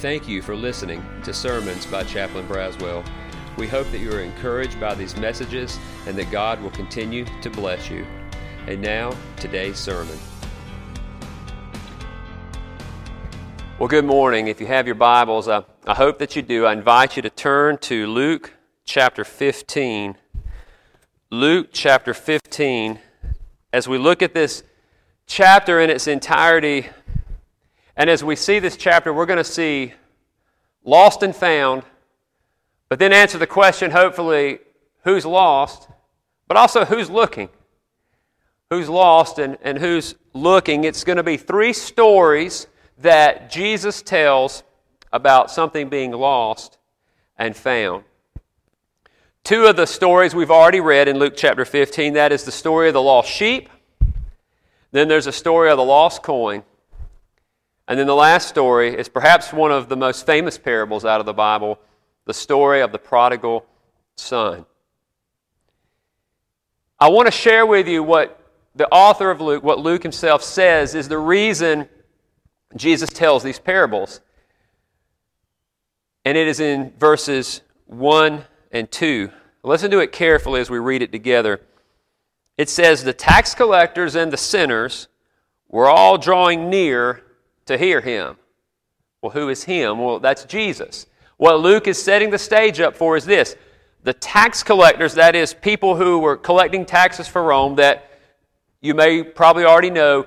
Thank you for listening to Sermons by Chaplain Braswell. We hope that you are encouraged by these messages and that God will continue to bless you. And now, today's sermon. Well, good morning. If you have your Bibles, I, I hope that you do. I invite you to turn to Luke chapter 15. Luke chapter 15. As we look at this chapter in its entirety, and as we see this chapter, we're going to see lost and found, but then answer the question, hopefully, who's lost, but also who's looking. Who's lost and, and who's looking. It's going to be three stories that Jesus tells about something being lost and found. Two of the stories we've already read in Luke chapter 15 that is the story of the lost sheep, then there's a story of the lost coin. And then the last story is perhaps one of the most famous parables out of the Bible the story of the prodigal son. I want to share with you what the author of Luke, what Luke himself says is the reason Jesus tells these parables. And it is in verses 1 and 2. Listen to it carefully as we read it together. It says, The tax collectors and the sinners were all drawing near to hear him. Well, who is him? Well, that's Jesus. What Luke is setting the stage up for is this the tax collectors, that is, people who were collecting taxes for Rome, that you may probably already know,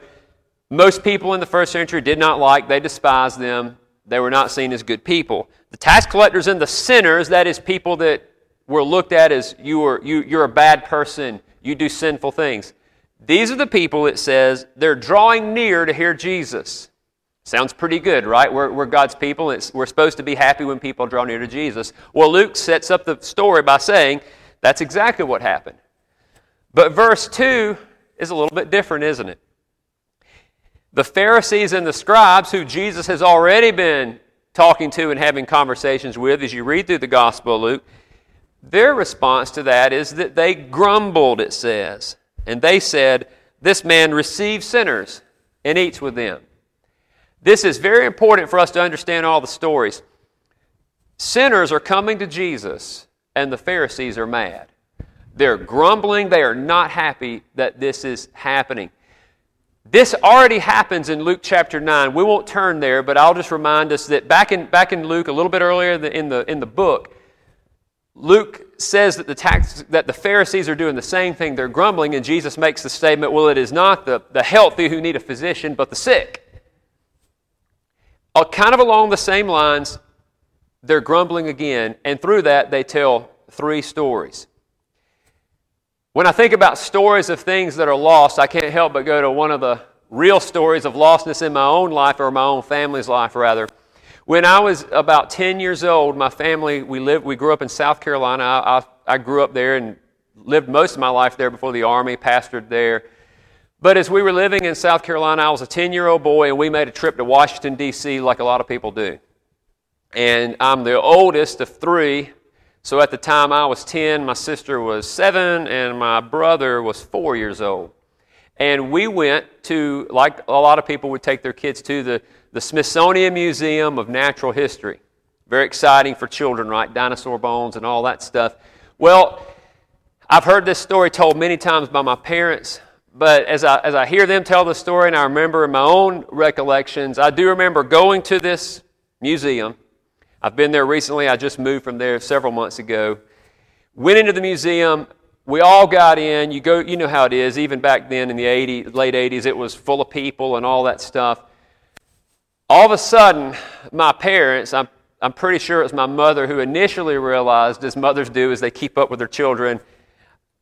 most people in the first century did not like, they despised them, they were not seen as good people. The tax collectors and the sinners, that is, people that were looked at as you are, you, you're a bad person, you do sinful things. These are the people, it says, they're drawing near to hear Jesus. Sounds pretty good, right? We're, we're God's people. we're supposed to be happy when people draw near to Jesus. Well, Luke sets up the story by saying that's exactly what happened. But verse 2 is a little bit different, isn't it? The Pharisees and the scribes, who Jesus has already been talking to and having conversations with as you read through the Gospel of Luke, their response to that is that they grumbled, it says. And they said, This man receives sinners and eats with them. This is very important for us to understand all the stories. Sinners are coming to Jesus, and the Pharisees are mad. They're grumbling, they are not happy that this is happening. This already happens in Luke chapter 9. We won't turn there, but I'll just remind us that back in, back in Luke, a little bit earlier in the, in the book, Luke says that the, tax, that the Pharisees are doing the same thing. They're grumbling, and Jesus makes the statement well, it is not the, the healthy who need a physician, but the sick. Uh, kind of along the same lines, they're grumbling again, and through that, they tell three stories. When I think about stories of things that are lost, I can't help but go to one of the real stories of lostness in my own life, or my own family's life, rather. When I was about 10 years old, my family, we lived, we grew up in South Carolina. I, I, I grew up there and lived most of my life there before the Army, pastored there. But as we were living in South Carolina, I was a 10 year old boy, and we made a trip to Washington, D.C., like a lot of people do. And I'm the oldest of three. So at the time I was 10, my sister was seven, and my brother was four years old. And we went to, like a lot of people would take their kids to, the, the Smithsonian Museum of Natural History. Very exciting for children, right? Dinosaur bones and all that stuff. Well, I've heard this story told many times by my parents but as I, as I hear them tell the story and I remember in my own recollections, I do remember going to this museum. I've been there recently. I just moved from there several months ago. Went into the museum. We all got in. You go, you know how it is. Even back then in the 80s, late 80s, it was full of people and all that stuff. All of a sudden, my parents, I'm, I'm pretty sure it was my mother who initially realized, as mothers do as they keep up with their children,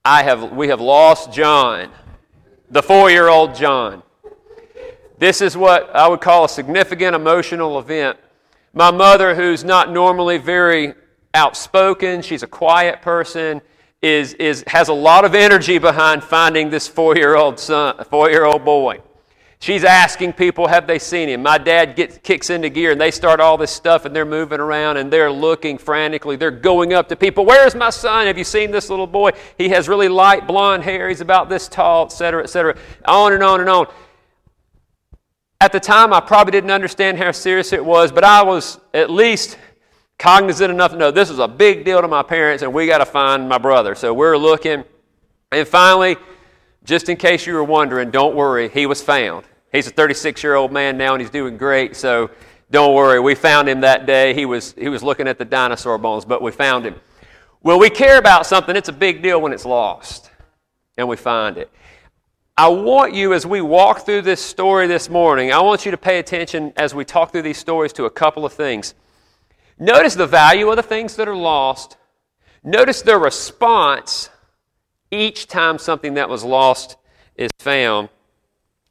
I have, we have lost John the four year old John. This is what I would call a significant emotional event. My mother, who's not normally very outspoken, she's a quiet person, is, is, has a lot of energy behind finding this four year old son, four year old boy. She's asking people, have they seen him? My dad gets, kicks into gear and they start all this stuff and they're moving around and they're looking frantically. They're going up to people, where's my son? Have you seen this little boy? He has really light blonde hair. He's about this tall, etc., etc. On and on and on. At the time, I probably didn't understand how serious it was, but I was at least cognizant enough to know this is a big deal to my parents and we got to find my brother. So we're looking. And finally, just in case you were wondering, don't worry, he was found. He's a 36 year old man now and he's doing great. So don't worry, we found him that day. He was, he was looking at the dinosaur bones, but we found him. Well, we care about something, it's a big deal when it's lost and we find it. I want you, as we walk through this story this morning, I want you to pay attention as we talk through these stories to a couple of things. Notice the value of the things that are lost. Notice the response each time something that was lost is found.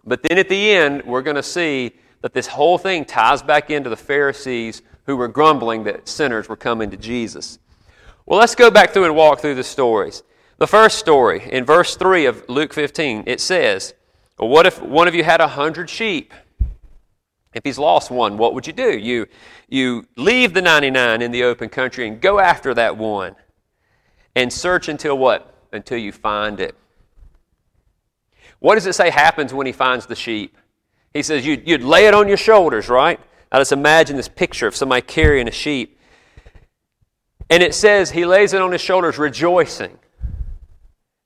But then at the end, we're going to see that this whole thing ties back into the Pharisees who were grumbling that sinners were coming to Jesus. Well, let's go back through and walk through the stories. The first story, in verse 3 of Luke 15, it says, well, What if one of you had a hundred sheep? If he's lost one, what would you do? You, you leave the 99 in the open country and go after that one and search until what? Until you find it. What does it say happens when he finds the sheep? He says you'd, you'd lay it on your shoulders, right? Now let's imagine this picture of somebody carrying a sheep. And it says he lays it on his shoulders rejoicing.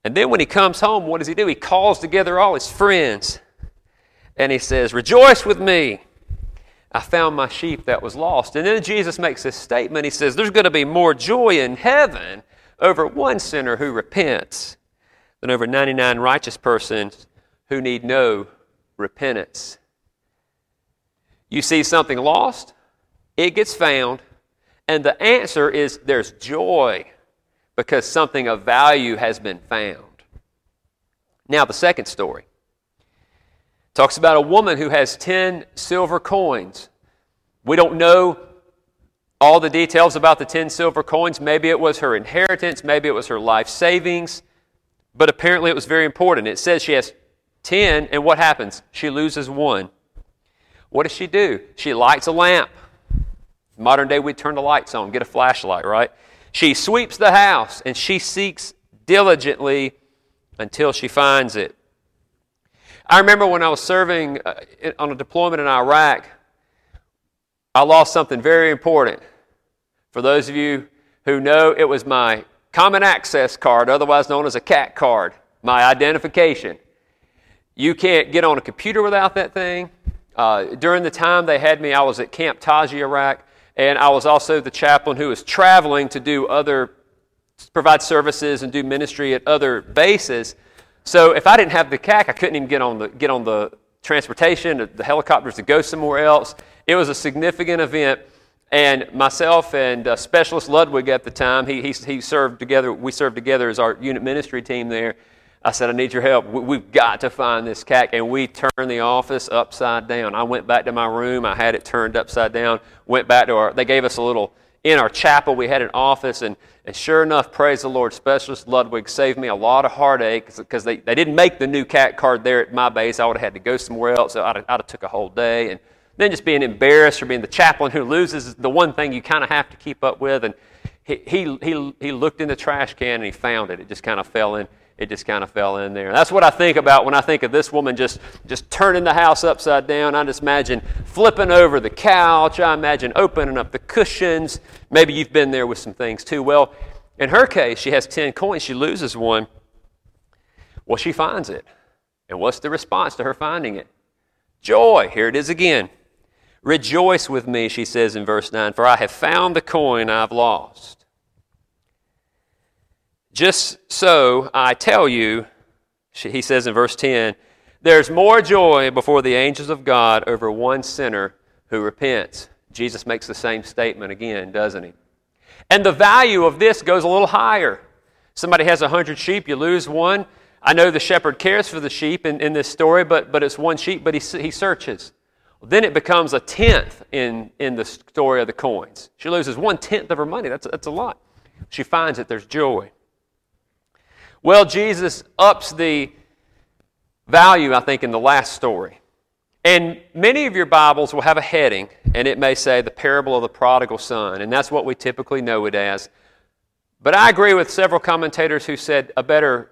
And then when he comes home, what does he do? He calls together all his friends and he says, Rejoice with me. I found my sheep that was lost. And then Jesus makes this statement. He says, There's going to be more joy in heaven over one sinner who repents than over 99 righteous persons who need no repentance. You see something lost, it gets found, and the answer is there's joy because something of value has been found. Now, the second story talks about a woman who has 10 silver coins. We don't know all the details about the 10 silver coins. Maybe it was her inheritance, maybe it was her life savings, but apparently it was very important. It says she has 10, and what happens? She loses one. What does she do? She lights a lamp. Modern day, we turn the lights on, get a flashlight, right? She sweeps the house and she seeks diligently until she finds it. I remember when I was serving uh, on a deployment in Iraq, I lost something very important. For those of you who know, it was my common access card, otherwise known as a CAC card, my identification. You can't get on a computer without that thing. Uh, during the time they had me, I was at Camp Taji, Iraq and I was also the chaplain who was traveling to do other, provide services and do ministry at other bases. So if I didn't have the CAC, I couldn't even get on the, get on the transportation, the helicopters to go somewhere else. It was a significant event. And myself and uh, Specialist Ludwig at the time, he, he, he served together, we served together as our unit ministry team there. I said, I need your help. We've got to find this CAC. And we turned the office upside down. I went back to my room. I had it turned upside down. Went back to our, they gave us a little, in our chapel, we had an office. And, and sure enough, praise the Lord, Specialist Ludwig saved me a lot of heartache because they, they didn't make the new CAC card there at my base. I would have had to go somewhere else. So I'd have, I'd have took a whole day. And then just being embarrassed for being the chaplain who loses the one thing you kind of have to keep up with. And he, he, he, he looked in the trash can and he found it. It just kind of fell in it just kind of fell in there. That's what I think about when I think of this woman just, just turning the house upside down. I just imagine flipping over the couch. I imagine opening up the cushions. Maybe you've been there with some things too. Well, in her case, she has 10 coins. She loses one. Well, she finds it. And what's the response to her finding it? Joy. Here it is again. Rejoice with me, she says in verse 9, for I have found the coin I've lost. Just so I tell you, he says in verse 10, there's more joy before the angels of God over one sinner who repents. Jesus makes the same statement again, doesn't he? And the value of this goes a little higher. Somebody has a hundred sheep, you lose one. I know the shepherd cares for the sheep in, in this story, but, but it's one sheep, but he, he searches. Then it becomes a tenth in, in the story of the coins. She loses one tenth of her money. That's, that's a lot. She finds it, there's joy. Well, Jesus ups the value, I think, in the last story. And many of your Bibles will have a heading, and it may say the parable of the prodigal son, and that's what we typically know it as. But I agree with several commentators who said a better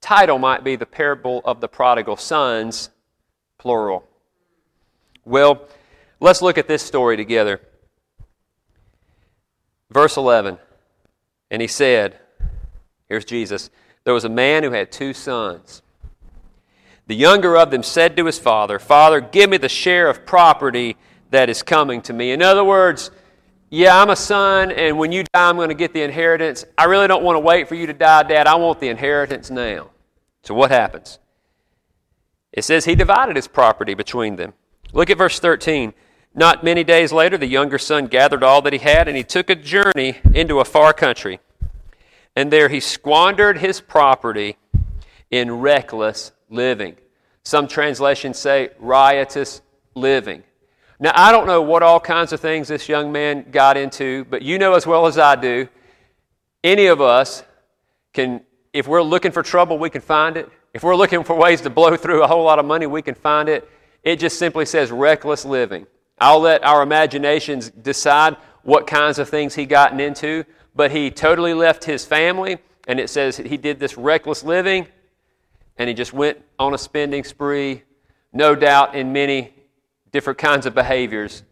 title might be the parable of the prodigal sons, plural. Well, let's look at this story together. Verse 11. And he said, Here's Jesus. There was a man who had two sons. The younger of them said to his father, Father, give me the share of property that is coming to me. In other words, yeah, I'm a son, and when you die, I'm going to get the inheritance. I really don't want to wait for you to die, Dad. I want the inheritance now. So what happens? It says he divided his property between them. Look at verse 13. Not many days later, the younger son gathered all that he had, and he took a journey into a far country. And there he squandered his property in reckless living. Some translations say riotous living. Now, I don't know what all kinds of things this young man got into, but you know as well as I do, any of us can, if we're looking for trouble, we can find it. If we're looking for ways to blow through a whole lot of money, we can find it. It just simply says reckless living. I'll let our imaginations decide what kinds of things he gotten into, but he totally left his family, and it says he did this reckless living, and he just went on a spending spree, no doubt in many different kinds of behaviors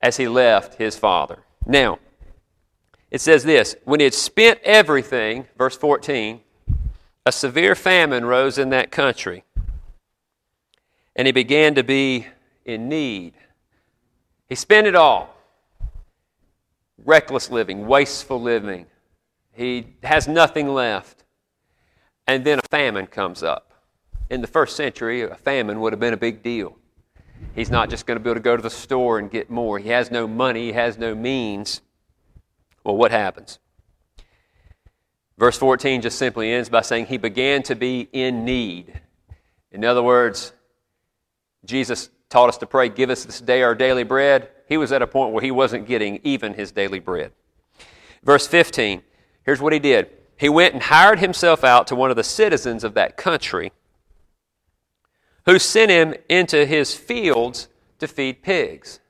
as he left his father. Now, it says this when he had spent everything, verse 14, a severe famine rose in that country, and he began to be in need. He spent it all reckless living, wasteful living. He has nothing left. And then a famine comes up. In the first century, a famine would have been a big deal. He's not just going to be able to go to the store and get more. He has no money, he has no means. Well, what happens? Verse 14 just simply ends by saying, He began to be in need. In other words, Jesus taught us to pray, Give us this day our daily bread. He was at a point where he wasn't getting even his daily bread. Verse 15, here's what he did He went and hired himself out to one of the citizens of that country who sent him into his fields to feed pigs.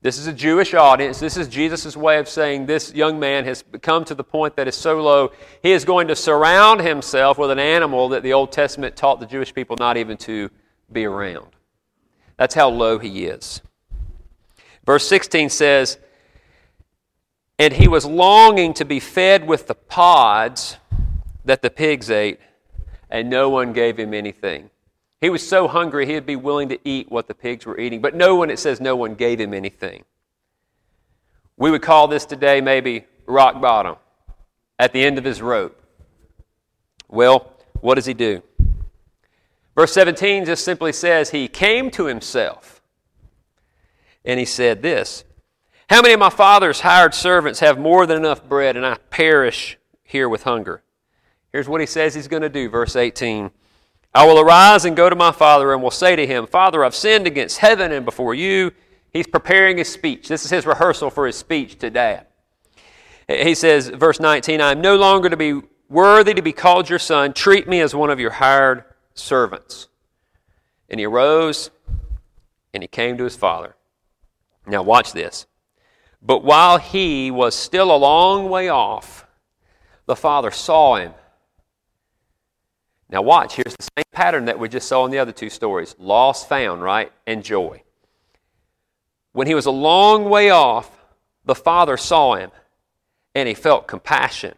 This is a Jewish audience. This is Jesus' way of saying this young man has come to the point that is so low, he is going to surround himself with an animal that the Old Testament taught the Jewish people not even to be around. That's how low he is. Verse 16 says, And he was longing to be fed with the pods that the pigs ate, and no one gave him anything. He was so hungry he'd be willing to eat what the pigs were eating, but no one, it says, no one gave him anything. We would call this today maybe rock bottom, at the end of his rope. Well, what does he do? Verse 17 just simply says, He came to himself and he said this How many of my father's hired servants have more than enough bread, and I perish here with hunger? Here's what he says he's going to do, verse 18. I will arise and go to my father and will say to him, Father, I've sinned against heaven and before you. He's preparing his speech. This is his rehearsal for his speech to dad. He says, verse 19, I am no longer to be worthy to be called your son. Treat me as one of your hired servants. And he arose and he came to his father. Now, watch this. But while he was still a long way off, the father saw him now, watch, here's the same pattern that we just saw in the other two stories loss found, right? And joy. When he was a long way off, the father saw him and he felt compassion.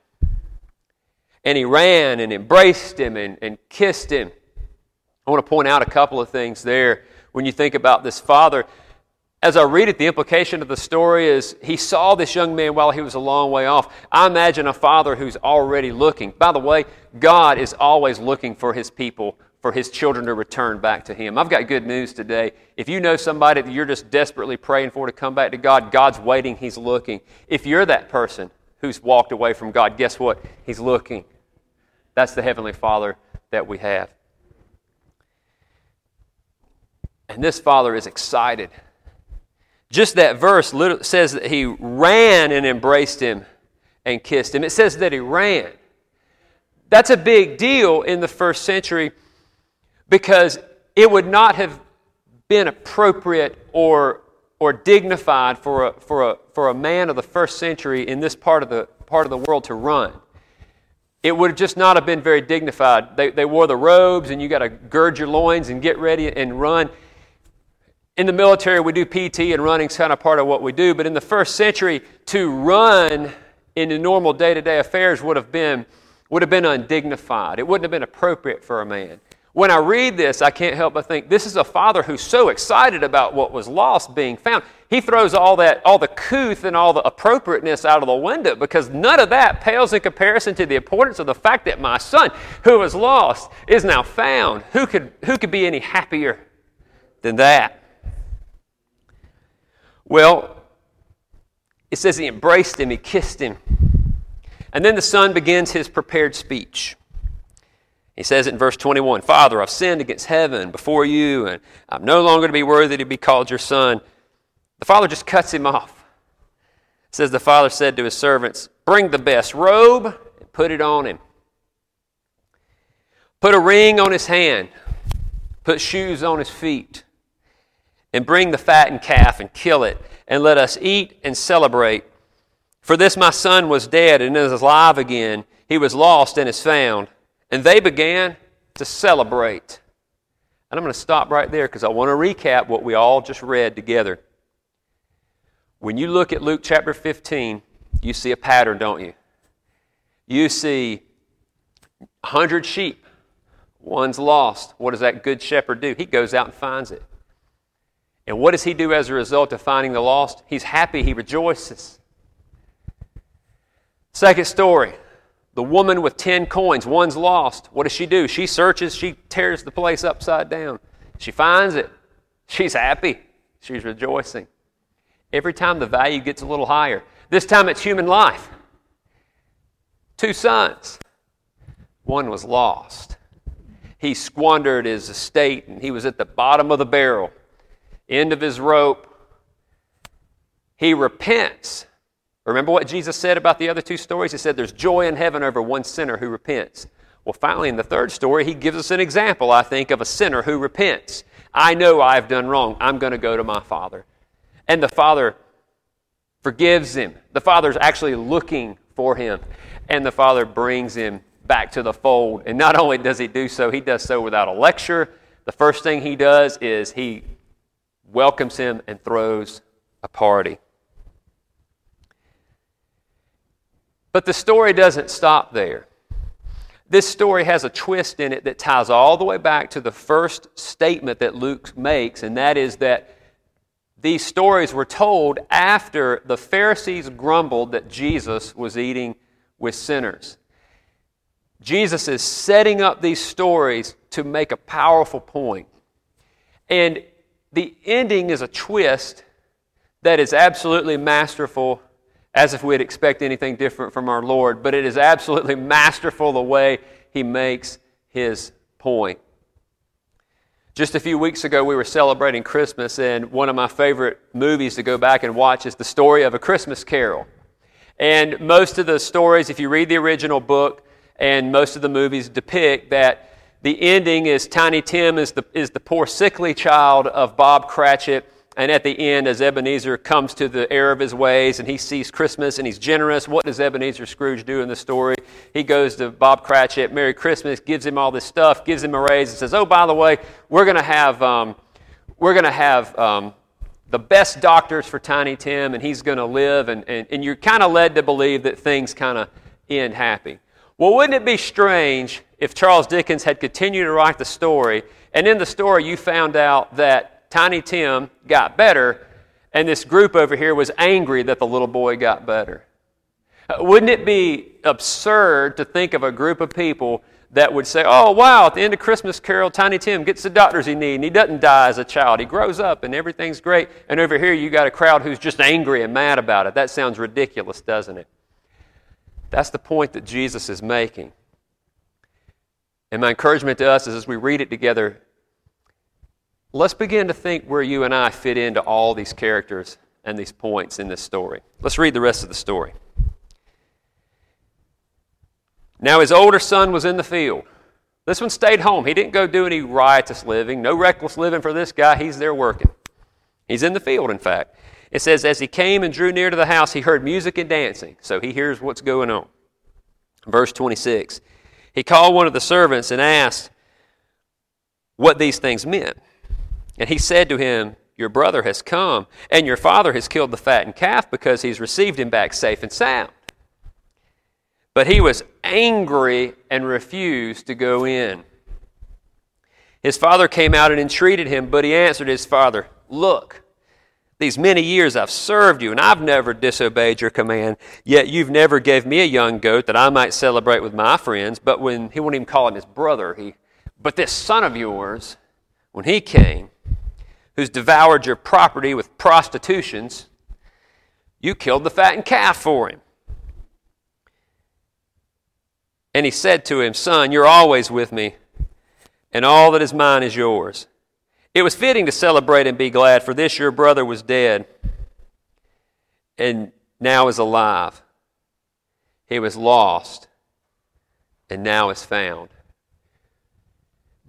And he ran and embraced him and, and kissed him. I want to point out a couple of things there when you think about this father as I read it, the implication of the story is he saw this young man while he was a long way off. I imagine a father who's already looking. By the way, God is always looking for his people, for his children to return back to him. I've got good news today. If you know somebody that you're just desperately praying for to come back to God, God's waiting, he's looking. If you're that person who's walked away from God, guess what? He's looking. That's the Heavenly Father that we have. And this father is excited just that verse says that he ran and embraced him and kissed him. It says that he ran. That's a big deal in the first century because it would not have been appropriate or, or dignified for a, for, a, for a man of the first century in this part of the, part of the world to run. It would just not have been very dignified. They, they wore the robes, and you got to gird your loins and get ready and run in the military, we do PT, and running's kind of part of what we do. But in the first century, to run in the normal day to day affairs would have, been, would have been undignified. It wouldn't have been appropriate for a man. When I read this, I can't help but think this is a father who's so excited about what was lost being found. He throws all that, all the couth and all the appropriateness out of the window because none of that pales in comparison to the importance of the fact that my son, who was lost, is now found. Who could, who could be any happier than that? Well, it says he embraced him, he kissed him. And then the son begins his prepared speech. He says it in verse 21 Father, I've sinned against heaven before you, and I'm no longer to be worthy to be called your son. The father just cuts him off. It says the father said to his servants, Bring the best robe and put it on him. Put a ring on his hand. Put shoes on his feet and bring the fattened calf and kill it, and let us eat and celebrate. For this my son was dead and is alive again. He was lost and is found. And they began to celebrate. And I'm going to stop right there because I want to recap what we all just read together. When you look at Luke chapter 15, you see a pattern, don't you? You see 100 sheep, one's lost. What does that good shepherd do? He goes out and finds it. And what does he do as a result of finding the lost? He's happy, he rejoices. Second story the woman with 10 coins, one's lost. What does she do? She searches, she tears the place upside down. She finds it. She's happy, she's rejoicing. Every time the value gets a little higher. This time it's human life. Two sons. One was lost. He squandered his estate and he was at the bottom of the barrel end of his rope. He repents. Remember what Jesus said about the other two stories? He said there's joy in heaven over one sinner who repents. Well, finally, in the third story, he gives us an example, I think, of a sinner who repents. I know I've done wrong. I'm going to go to my father. And the father forgives him. The father's actually looking for him. And the father brings him back to the fold. And not only does he do so, he does so without a lecture. The first thing he does is he welcomes him, and throws a party. But the story doesn't stop there. This story has a twist in it that ties all the way back to the first statement that Luke makes, and that is that these stories were told after the Pharisees grumbled that Jesus was eating with sinners. Jesus is setting up these stories to make a powerful point. And the ending is a twist that is absolutely masterful, as if we'd expect anything different from our Lord, but it is absolutely masterful the way he makes his point. Just a few weeks ago, we were celebrating Christmas, and one of my favorite movies to go back and watch is The Story of a Christmas Carol. And most of the stories, if you read the original book, and most of the movies depict that the ending is Tiny Tim is the, is the poor sickly child of Bob Cratchit. And at the end, as Ebenezer comes to the error of his ways and he sees Christmas and he's generous, what does Ebenezer Scrooge do in the story? He goes to Bob Cratchit, Merry Christmas, gives him all this stuff, gives him a raise, and says, Oh, by the way, we're going to have, um, we're going to have um, the best doctors for Tiny Tim and he's going to live. And, and, and you're kind of led to believe that things kind of end happy. Well, wouldn't it be strange if Charles Dickens had continued to write the story, and in the story you found out that Tiny Tim got better, and this group over here was angry that the little boy got better? Uh, wouldn't it be absurd to think of a group of people that would say, oh, wow, at the end of Christmas Carol, Tiny Tim gets the doctors he needs, and he doesn't die as a child. He grows up, and everything's great. And over here, you got a crowd who's just angry and mad about it. That sounds ridiculous, doesn't it? That's the point that Jesus is making. And my encouragement to us is as we read it together, let's begin to think where you and I fit into all these characters and these points in this story. Let's read the rest of the story. Now his older son was in the field. This one stayed home. He didn't go do any riotous living, no reckless living for this guy. He's there working. He's in the field, in fact. It says, As he came and drew near to the house, he heard music and dancing. So he hears what's going on. Verse 26. He called one of the servants and asked what these things meant. And he said to him, Your brother has come, and your father has killed the fattened calf because he's received him back safe and sound. But he was angry and refused to go in. His father came out and entreated him, but he answered his father, Look, these many years I've served you, and I've never disobeyed your command, yet you've never gave me a young goat that I might celebrate with my friends. But when he wouldn't even call him his brother, he, but this son of yours, when he came, who's devoured your property with prostitutions, you killed the fattened calf for him. And he said to him, Son, you're always with me and all that is mine is yours. It was fitting to celebrate and be glad, for this your brother was dead and now is alive. He was lost and now is found.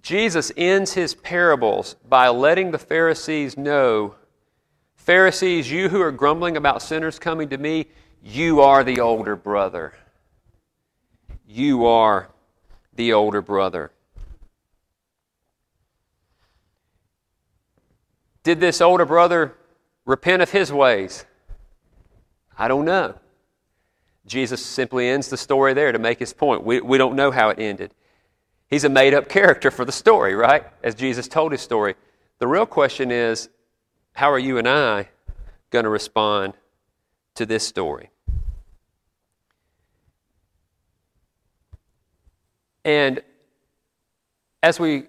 Jesus ends his parables by letting the Pharisees know Pharisees, you who are grumbling about sinners coming to me, you are the older brother. You are the older brother. Did this older brother repent of his ways? I don't know. Jesus simply ends the story there to make his point. We, we don't know how it ended. He's a made up character for the story, right? As Jesus told his story. The real question is how are you and I going to respond to this story? And as we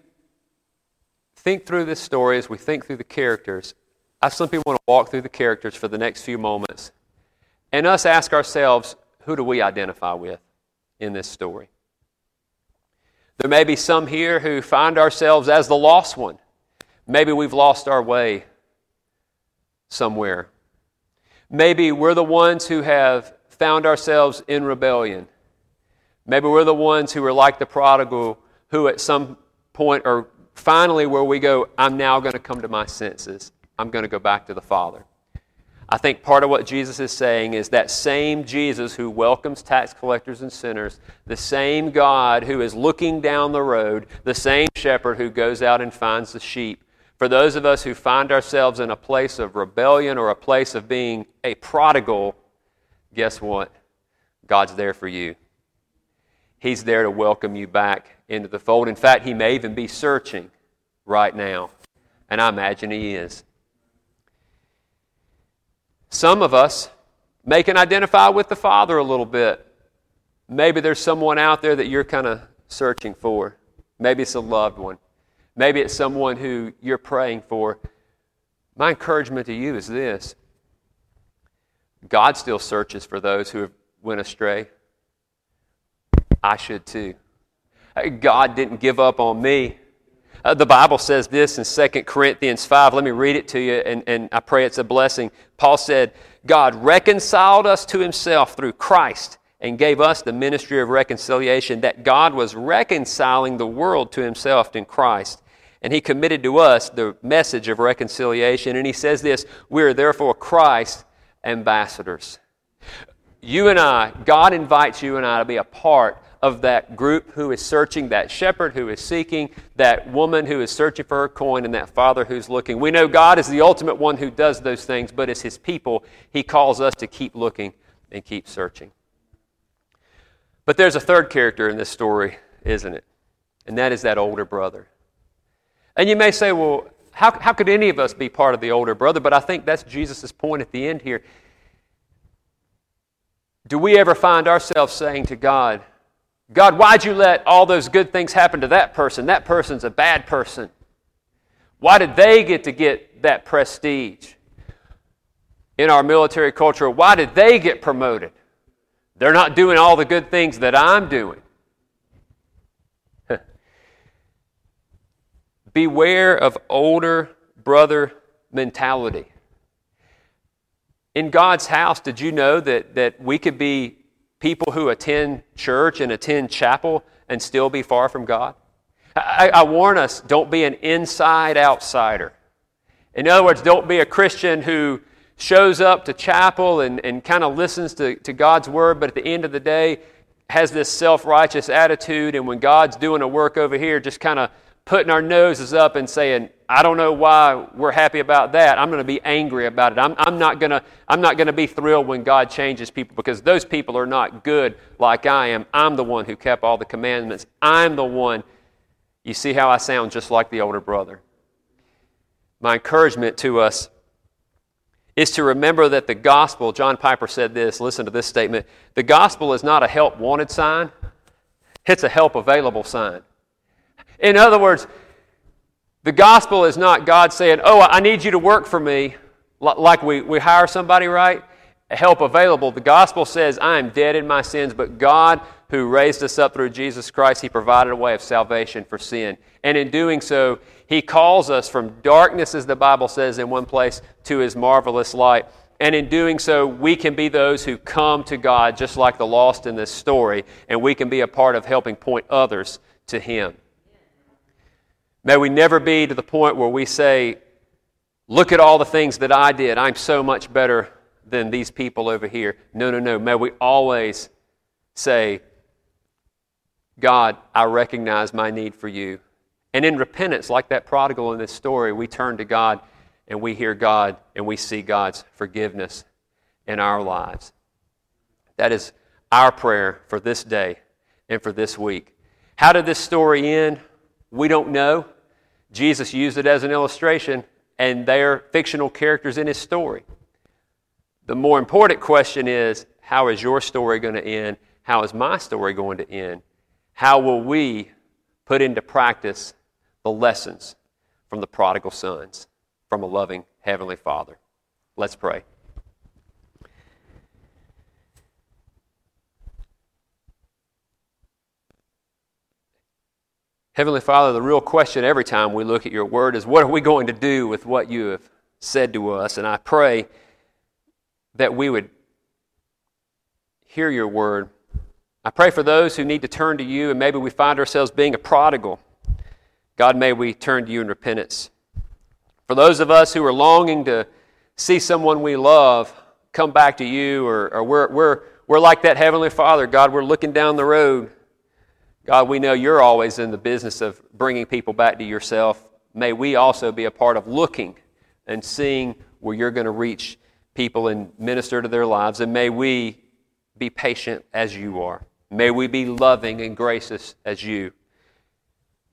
think through this story, as we think through the characters, I simply want to walk through the characters for the next few moments and us ask ourselves who do we identify with in this story? There may be some here who find ourselves as the lost one. Maybe we've lost our way somewhere. Maybe we're the ones who have found ourselves in rebellion. Maybe we're the ones who are like the prodigal who at some point are finally where we go, I'm now going to come to my senses. I'm going to go back to the Father. I think part of what Jesus is saying is that same Jesus who welcomes tax collectors and sinners, the same God who is looking down the road, the same shepherd who goes out and finds the sheep. For those of us who find ourselves in a place of rebellion or a place of being a prodigal, guess what? God's there for you. He's there to welcome you back into the fold. In fact, he may even be searching right now. And I imagine he is. Some of us may can identify with the Father a little bit. Maybe there's someone out there that you're kind of searching for. Maybe it's a loved one. Maybe it's someone who you're praying for. My encouragement to you is this God still searches for those who have went astray. I should too. God didn't give up on me. Uh, the Bible says this in 2 Corinthians 5. Let me read it to you, and, and I pray it's a blessing. Paul said, God reconciled us to himself through Christ and gave us the ministry of reconciliation, that God was reconciling the world to himself in Christ. And he committed to us the message of reconciliation. And he says this We are therefore Christ's ambassadors. You and I, God invites you and I to be a part of that group who is searching, that shepherd who is seeking, that woman who is searching for her coin, and that father who's looking. We know God is the ultimate one who does those things, but as his people, he calls us to keep looking and keep searching. But there's a third character in this story, isn't it? And that is that older brother. And you may say, well, how, how could any of us be part of the older brother? But I think that's Jesus' point at the end here. Do we ever find ourselves saying to God, God, why'd you let all those good things happen to that person? That person's a bad person. Why did they get to get that prestige? In our military culture, why did they get promoted? They're not doing all the good things that I'm doing. Beware of older brother mentality. In God's house, did you know that, that we could be people who attend church and attend chapel and still be far from God? I, I, warn us don't be an inside outsider. In other words, don't be a Christian who shows up to chapel and, and kind of listens to, to God's word, but at the end of the day has this self righteous attitude, and when God's doing a work over here, just kind of putting our noses up and saying, I don't know why we're happy about that. I'm going to be angry about it. I'm, I'm not going to I'm not going to be thrilled when God changes people because those people are not good like I am. I'm the one who kept all the commandments. I'm the one. You see how I sound just like the older brother. My encouragement to us is to remember that the gospel, John Piper said this, listen to this statement the gospel is not a help wanted sign, it's a help available sign. In other words, the gospel is not God saying, Oh, I need you to work for me, like we, we hire somebody, right? Help available. The gospel says, I am dead in my sins, but God, who raised us up through Jesus Christ, He provided a way of salvation for sin. And in doing so, He calls us from darkness, as the Bible says in one place, to His marvelous light. And in doing so, we can be those who come to God, just like the lost in this story, and we can be a part of helping point others to Him. May we never be to the point where we say, Look at all the things that I did. I'm so much better than these people over here. No, no, no. May we always say, God, I recognize my need for you. And in repentance, like that prodigal in this story, we turn to God and we hear God and we see God's forgiveness in our lives. That is our prayer for this day and for this week. How did this story end? We don't know. Jesus used it as an illustration, and they're fictional characters in his story. The more important question is how is your story going to end? How is my story going to end? How will we put into practice the lessons from the prodigal sons, from a loving Heavenly Father? Let's pray. Heavenly Father, the real question every time we look at your word is what are we going to do with what you have said to us? And I pray that we would hear your word. I pray for those who need to turn to you and maybe we find ourselves being a prodigal. God, may we turn to you in repentance. For those of us who are longing to see someone we love come back to you, or, or we're, we're, we're like that Heavenly Father, God, we're looking down the road God, we know you're always in the business of bringing people back to yourself. May we also be a part of looking and seeing where you're going to reach people and minister to their lives. And may we be patient as you are. May we be loving and gracious as you.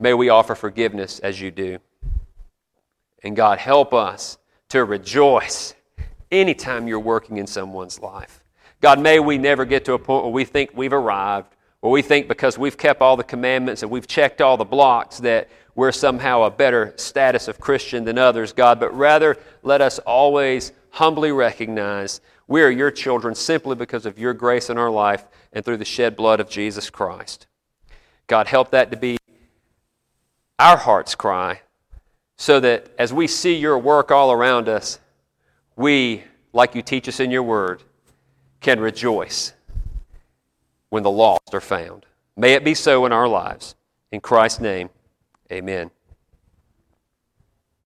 May we offer forgiveness as you do. And God, help us to rejoice anytime you're working in someone's life. God, may we never get to a point where we think we've arrived or we think because we've kept all the commandments and we've checked all the blocks that we're somehow a better status of Christian than others, God, but rather let us always humbly recognize we are your children simply because of your grace in our life and through the shed blood of Jesus Christ. God, help that to be our heart's cry so that as we see your work all around us, we, like you teach us in your word, can rejoice when the lost are found. May it be so in our lives. In Christ's name, amen.